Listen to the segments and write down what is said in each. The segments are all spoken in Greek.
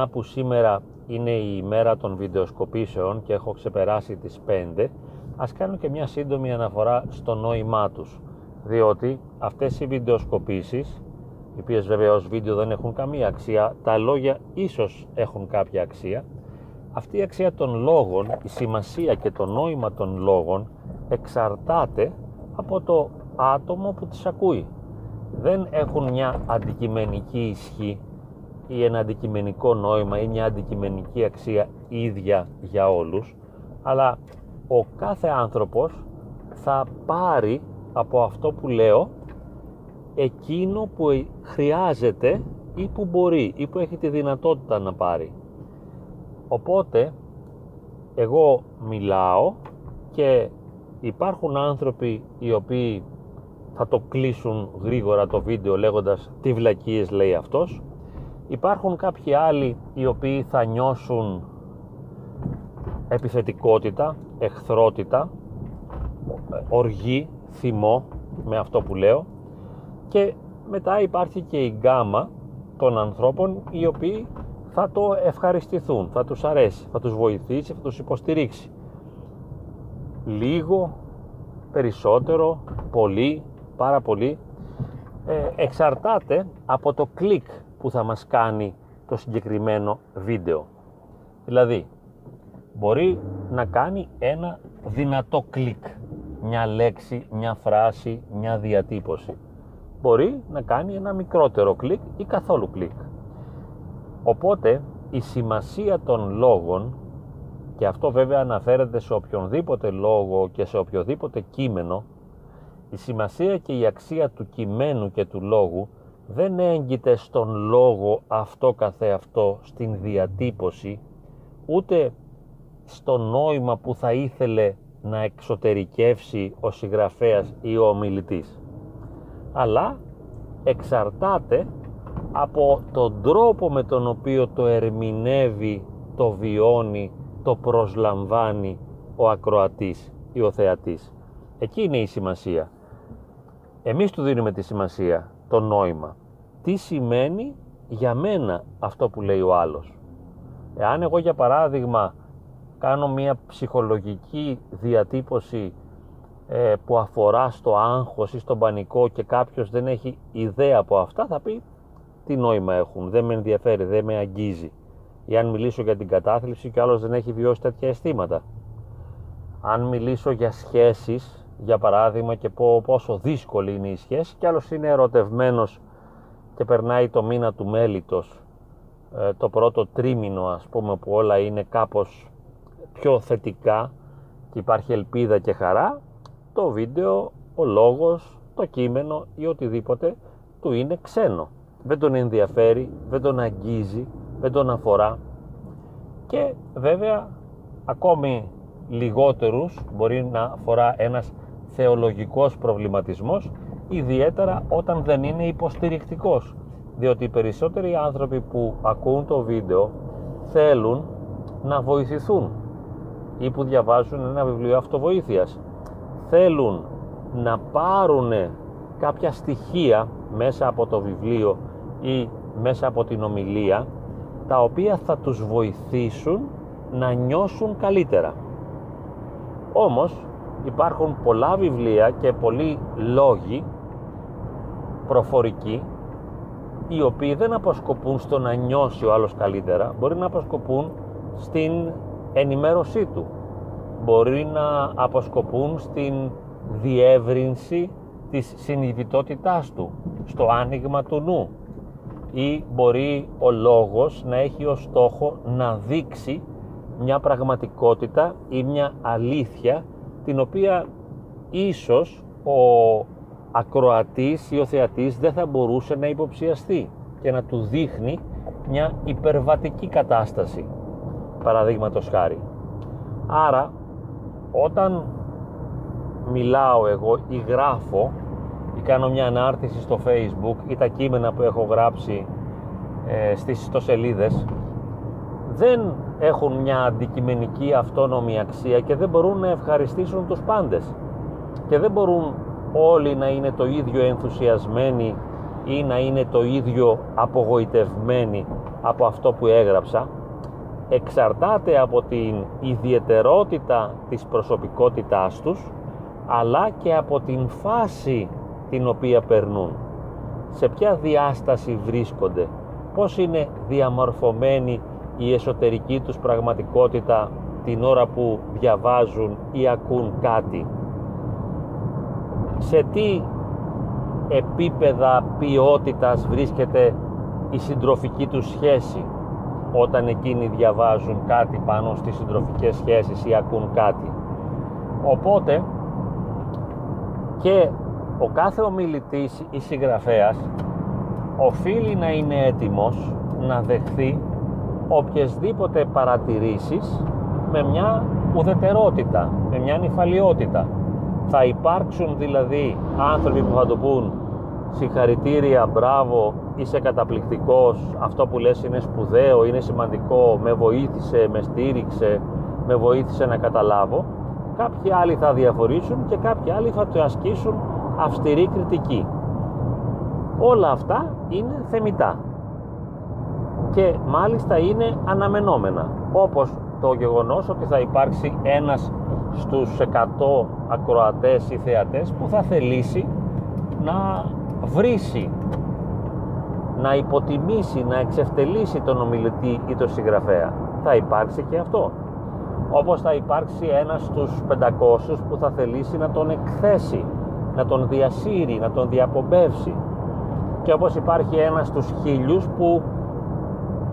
μια που σήμερα είναι η ημέρα των βιντεοσκοπήσεων και έχω ξεπεράσει τις 5 ας κάνω και μια σύντομη αναφορά στο νόημά τους. Διότι αυτές οι βιντεοσκοπήσεις οι οποίες βέβαια ως βίντεο δεν έχουν καμία αξία τα λόγια ίσως έχουν κάποια αξία αυτή η αξία των λόγων η σημασία και το νόημα των λόγων εξαρτάται από το άτομο που τις ακούει. Δεν έχουν μια αντικειμενική ισχύ ή ένα αντικειμενικό νόημα ή μια αντικειμενική αξία ίδια για όλους αλλά ο κάθε άνθρωπος θα πάρει από αυτό που λέω εκείνο που χρειάζεται ή που μπορεί ή που έχει τη δυνατότητα να πάρει. Οπότε εγώ μιλάω και υπάρχουν άνθρωποι οι οποίοι θα το κλείσουν γρήγορα το βίντεο λέγοντας τι βλακίες λέει αυτός υπάρχουν κάποιοι άλλοι οι οποίοι θα νιώσουν επιθετικότητα, εχθρότητα, οργή, θυμό με αυτό που λέω και μετά υπάρχει και η γκάμα των ανθρώπων οι οποίοι θα το ευχαριστηθούν, θα τους αρέσει, θα τους βοηθήσει, θα τους υποστηρίξει. Λίγο, περισσότερο, πολύ, πάρα πολύ, ε, εξαρτάται από το κλικ που θα μας κάνει το συγκεκριμένο βίντεο. Δηλαδή, μπορεί να κάνει ένα δυνατό κλικ, μια λέξη, μια φράση, μια διατύπωση. Μπορεί να κάνει ένα μικρότερο κλικ ή καθόλου κλικ. Οπότε η σημασία των λόγων και αυτό βέβαια αναφέρεται σε οποιονδήποτε λόγο και σε οποιοδήποτε κείμενο η σημασία και η αξία του κειμένου και του λόγου δεν έγκυται στον λόγο αυτό καθεαυτό, στην διατύπωση, ούτε στο νόημα που θα ήθελε να εξωτερικεύσει ο συγγραφέας ή ο ομιλητής. Αλλά εξαρτάται από τον τρόπο με τον οποίο το ερμηνεύει, το βιώνει, το προσλαμβάνει ο ακροατής ή ο θεατής. Εκεί είναι η σημασία. Εμείς του δίνουμε τη σημασία, το νόημα. Τι σημαίνει για μένα αυτό που λέει ο άλλος; Εάν εγώ για παράδειγμα κάνω μια ψυχολογική διατύπωση ε, που αφορά στο άγχος ή στον πανικό και κάποιος δεν έχει ιδέα από αυτά θα πει τι νόημα έχουν, δεν με ενδιαφέρει, δεν με αγγίζει. Ή αν μιλήσω για την κατάθλιψη και άλλος δεν έχει βιώσει τέτοια αισθήματα. Αν μιλήσω για σχέσεις, για παράδειγμα και πω πόσο δύσκολη είναι η σχέση και άλλος είναι ερωτευμένος και περνάει το μήνα του μέλητος ε, το πρώτο τρίμηνο ας πούμε που όλα είναι κάπως πιο θετικά και υπάρχει ελπίδα και χαρά το βίντεο, ο λόγος, το κείμενο ή οτιδήποτε του είναι ξένο. Δεν τον ενδιαφέρει, δεν τον αγγίζει, δεν τον αφορά. Και βέβαια ακόμη λιγότερους μπορεί να αφορά ένας θεολογικός προβληματισμός ιδιαίτερα όταν δεν είναι υποστηρικτικός διότι οι περισσότεροι άνθρωποι που ακούν το βίντεο θέλουν να βοηθηθούν ή που διαβάζουν ένα βιβλίο αυτοβοήθειας θέλουν να πάρουν κάποια στοιχεία μέσα από το βιβλίο ή μέσα από την ομιλία τα οποία θα τους βοηθήσουν να νιώσουν καλύτερα. Όμως υπάρχουν πολλά βιβλία και πολλοί λόγοι προφορικοί οι οποίοι δεν αποσκοπούν στο να νιώσει ο άλλος καλύτερα, μπορεί να αποσκοπούν στην ενημέρωσή του. Μπορεί να αποσκοπούν στην διεύρυνση της συνειδητότητάς του, στο άνοιγμα του νου ή μπορεί ο λόγος να έχει ως στόχο να δείξει μια πραγματικότητα ή μια αλήθεια την οποία ίσως ο ακροατής ή ο θεατής δεν θα μπορούσε να υποψιαστεί και να του δείχνει μια υπερβατική κατάσταση παραδείγματος χάρη. Άρα όταν μιλάω εγώ ή γράφω ή κάνω μια ανάρτηση στο facebook ή τα κείμενα που έχω γράψει ε, στις ιστοσελίδες δεν έχουν μια αντικειμενική αυτόνομη αξία και δεν μπορούν να ευχαριστήσουν τους πάντες. Και δεν μπορούν όλοι να είναι το ίδιο ενθουσιασμένοι ή να είναι το ίδιο απογοητευμένοι από αυτό που έγραψα. Εξαρτάται από την ιδιαιτερότητα της προσωπικότητάς τους αλλά και από την φάση την οποία περνούν. Σε ποια διάσταση βρίσκονται πώς είναι διαμορφωμένη η εσωτερική τους πραγματικότητα την ώρα που διαβάζουν ή ακούν κάτι σε τι επίπεδα ποιότητας βρίσκεται η συντροφική τους σχέση όταν εκείνοι διαβάζουν κάτι πάνω στις συντροφικές σχέσεις ή ακούν κάτι. Οπότε και ο κάθε ομιλητής ή συγγραφέας οφείλει να είναι έτοιμος να δεχθεί οποιασδήποτε παρατηρήσεις με μια ουδετερότητα, με μια νυφαλιότητα. Θα υπάρξουν δηλαδή άνθρωποι που θα το πούν συγχαρητήρια, μπράβο, είσαι καταπληκτικός, αυτό που λες είναι σπουδαίο, είναι σημαντικό, με βοήθησε, με στήριξε, με βοήθησε να καταλάβω. Κάποιοι άλλοι θα διαφορήσουν και κάποιοι άλλοι θα το ασκήσουν αυστηρή κριτική. Όλα αυτά είναι θεμητά και μάλιστα είναι αναμενόμενα όπως το γεγονός ότι θα υπάρξει ένας στους 100 ακροατές ή θεατές που θα θελήσει να βρήσει να υποτιμήσει, να εξευτελίσει τον ομιλητή ή τον συγγραφέα. Θα υπάρξει και αυτό. Όπως θα υπάρξει ένας στους 500 που θα θελήσει να τον εκθέσει, να τον διασύρει, να τον διαπομπεύσει. Και όπως υπάρχει ένας στους χίλιους που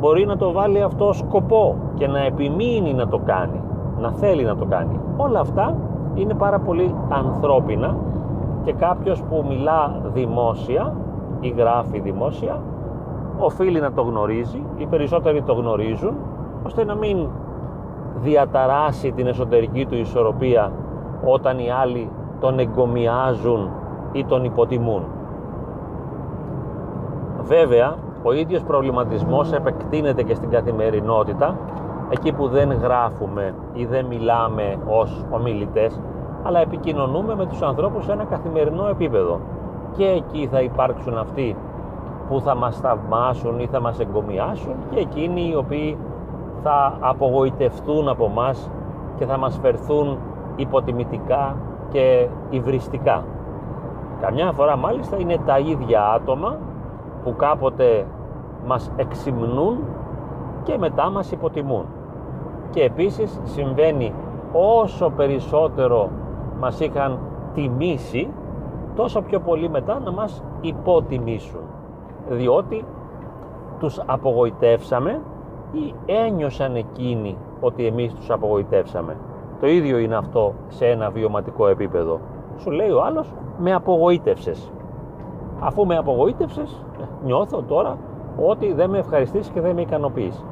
μπορεί να το βάλει αυτό σκοπό και να επιμείνει να το κάνει, να θέλει να το κάνει. Όλα αυτά είναι πάρα πολύ ανθρώπινα και κάποιος που μιλά δημόσια ή γράφει δημόσια οφείλει να το γνωρίζει, οι περισσότεροι το γνωρίζουν ώστε να μην διαταράσει την εσωτερική του ισορροπία όταν οι άλλοι τον εγκομιάζουν ή τον υποτιμούν. Βέβαια, ο ίδιος προβληματισμός επεκτείνεται και στην καθημερινότητα εκεί που δεν γράφουμε ή δεν μιλάμε ως ομιλητές αλλά επικοινωνούμε με τους ανθρώπους σε ένα καθημερινό επίπεδο και εκεί θα υπάρξουν αυτοί που θα μας θαυμάσουν ή θα μας εγκομιάσουν και εκείνοι οι οποίοι θα απογοητευτούν από μας και θα μας φερθούν υποτιμητικά και υβριστικά. Καμιά φορά μάλιστα είναι τα ίδια άτομα που κάποτε μας εξυμνούν και μετά μας υποτιμούν. Και επίσης συμβαίνει όσο περισσότερο μας είχαν τιμήσει τόσο πιο πολύ μετά να μας υποτιμήσουν. Διότι τους απογοητεύσαμε ή ένιωσαν εκείνοι ότι εμείς τους απογοητεύσαμε. Το ίδιο είναι αυτό σε ένα βιωματικό επίπεδο. Σου λέει ο άλλος με απογοήτευσες αφού με απογοήτευσες νιώθω τώρα ότι δεν με ευχαριστείς και δεν με ικανοποιείς.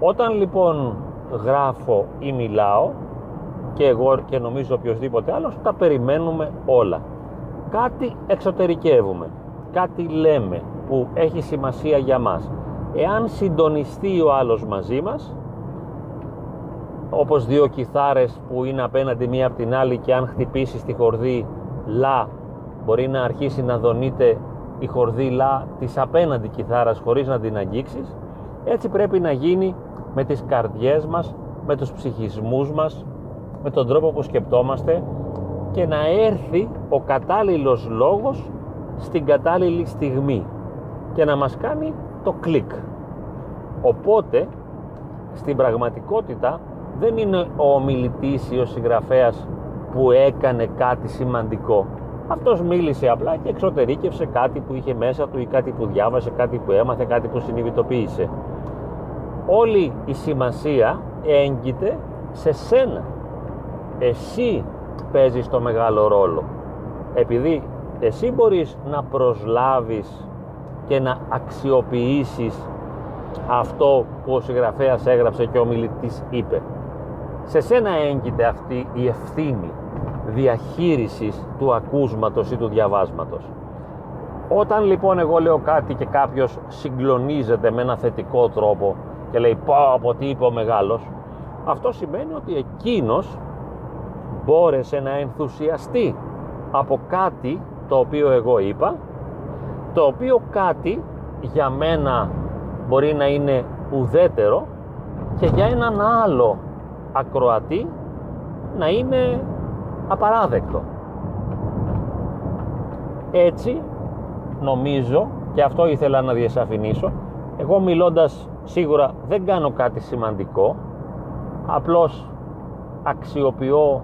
Όταν λοιπόν γράφω ή μιλάω και εγώ και νομίζω οποιοδήποτε άλλος τα περιμένουμε όλα. Κάτι εξωτερικεύουμε κάτι λέμε που έχει σημασία για μας. Εάν συντονιστεί ο άλλος μαζί μας όπως δύο κιθάρες που είναι απέναντι μία από την άλλη και αν χτυπήσεις τη χορδή λα μπορεί να αρχίσει να δονείται η χορδή λα της απέναντι κιθάρας χωρίς να την αγγίξεις έτσι πρέπει να γίνει με τις καρδιές μας με τους ψυχισμούς μας με τον τρόπο που σκεπτόμαστε και να έρθει ο κατάλληλος λόγος στην κατάλληλη στιγμή και να μας κάνει το κλικ. Οπότε, στην πραγματικότητα δεν είναι ο ομιλητής ή ο συγγραφέας που έκανε κάτι σημαντικό. Αυτός μίλησε απλά και εξωτερήκευσε κάτι που είχε μέσα του ή κάτι που διάβασε, κάτι που έμαθε, κάτι που συνειδητοποίησε. Όλη η σημασία έγκυται σε σένα. Εσύ παίζεις το μεγάλο ρόλο. Επειδή εσύ μπορείς να προσλάβεις και να αξιοποιήσεις αυτό που ο συγγραφέας έγραψε και ο μιλητής είπε. Σε σένα έγκυται αυτή η ευθύνη διαχείρισης του ακούσματος ή του διαβάσματος. Όταν λοιπόν εγώ λέω κάτι και κάποιος συγκλονίζεται με ένα θετικό τρόπο και λέει πω από τι είπε ο μεγάλος αυτό σημαίνει ότι εκείνος μπόρεσε να ενθουσιαστεί από κάτι το οποίο εγώ είπα το οποίο κάτι για μένα μπορεί να είναι ουδέτερο και για έναν άλλο ακροατή να είναι απαράδεκτο. Έτσι νομίζω και αυτό ήθελα να διασαφηνίσω εγώ μιλώντας σίγουρα δεν κάνω κάτι σημαντικό απλώς αξιοποιώ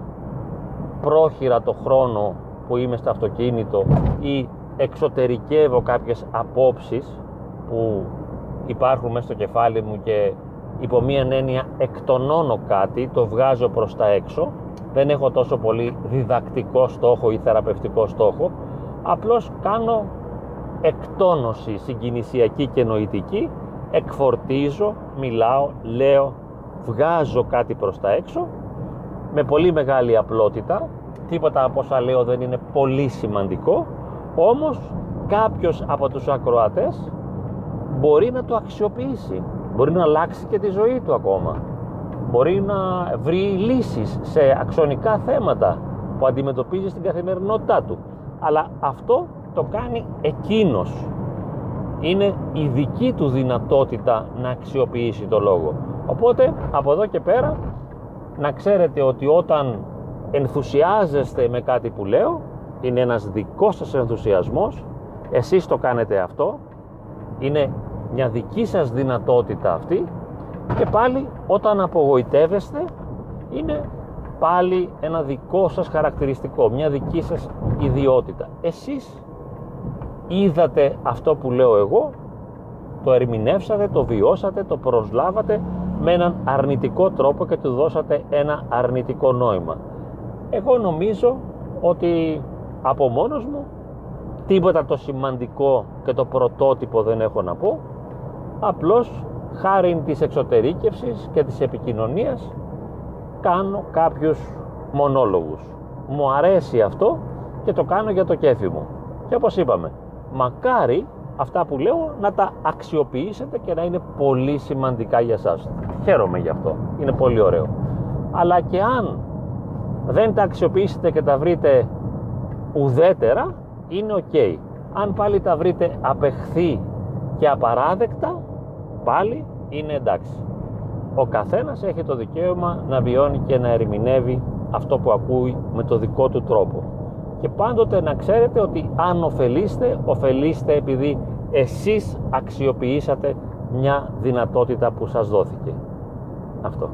πρόχειρα το χρόνο που είμαι στο αυτοκίνητο ή εξωτερικεύω κάποιες απόψεις που υπάρχουν μέσα στο κεφάλι μου και υπό μία έννοια εκτονώνω κάτι, το βγάζω προς τα έξω. Δεν έχω τόσο πολύ διδακτικό στόχο ή θεραπευτικό στόχο. Απλώς κάνω εκτόνωση συγκινησιακή και νοητική εκφορτίζω, μιλάω, λέω βγάζω κάτι προς τα έξω με πολύ μεγάλη απλότητα. Τίποτα από όσα λέω δεν είναι πολύ σημαντικό. Όμως κάποιος από τους ακροατές μπορεί να το αξιοποιήσει μπορεί να αλλάξει και τη ζωή του ακόμα. Μπορεί να βρει λύσεις σε αξονικά θέματα που αντιμετωπίζει στην καθημερινότητά του. Αλλά αυτό το κάνει εκείνος. Είναι η δική του δυνατότητα να αξιοποιήσει το λόγο. Οπότε από εδώ και πέρα να ξέρετε ότι όταν ενθουσιάζεστε με κάτι που λέω είναι ένας δικός σας ενθουσιασμός. Εσείς το κάνετε αυτό. Είναι μια δική σας δυνατότητα αυτή και πάλι όταν απογοητεύεστε είναι πάλι ένα δικό σας χαρακτηριστικό, μια δική σας ιδιότητα. Εσείς είδατε αυτό που λέω εγώ, το ερμηνεύσατε, το βιώσατε, το προσλάβατε με έναν αρνητικό τρόπο και του δώσατε ένα αρνητικό νόημα. Εγώ νομίζω ότι από μόνος μου τίποτα το σημαντικό και το πρωτότυπο δεν έχω να πω απλώς χάρη της εξωτερήκευσης και της επικοινωνίας κάνω κάποιους μονόλογους. Μου αρέσει αυτό και το κάνω για το κέφι μου. Και όπως είπαμε μακάρι αυτά που λέω να τα αξιοποιήσετε και να είναι πολύ σημαντικά για σας. Χαίρομαι γι' αυτό, είναι πολύ ωραίο. Αλλά και αν δεν τα αξιοποιήσετε και τα βρείτε ουδέτερα είναι ok. Αν πάλι τα βρείτε απεχθή και απαράδεκτα πάλι είναι εντάξει. Ο καθένας έχει το δικαίωμα να βιώνει και να ερμηνεύει αυτό που ακούει με το δικό του τρόπο. Και πάντοτε να ξέρετε ότι αν ωφελείστε, ωφελείστε επειδή εσείς αξιοποιήσατε μια δυνατότητα που σας δόθηκε. Αυτό.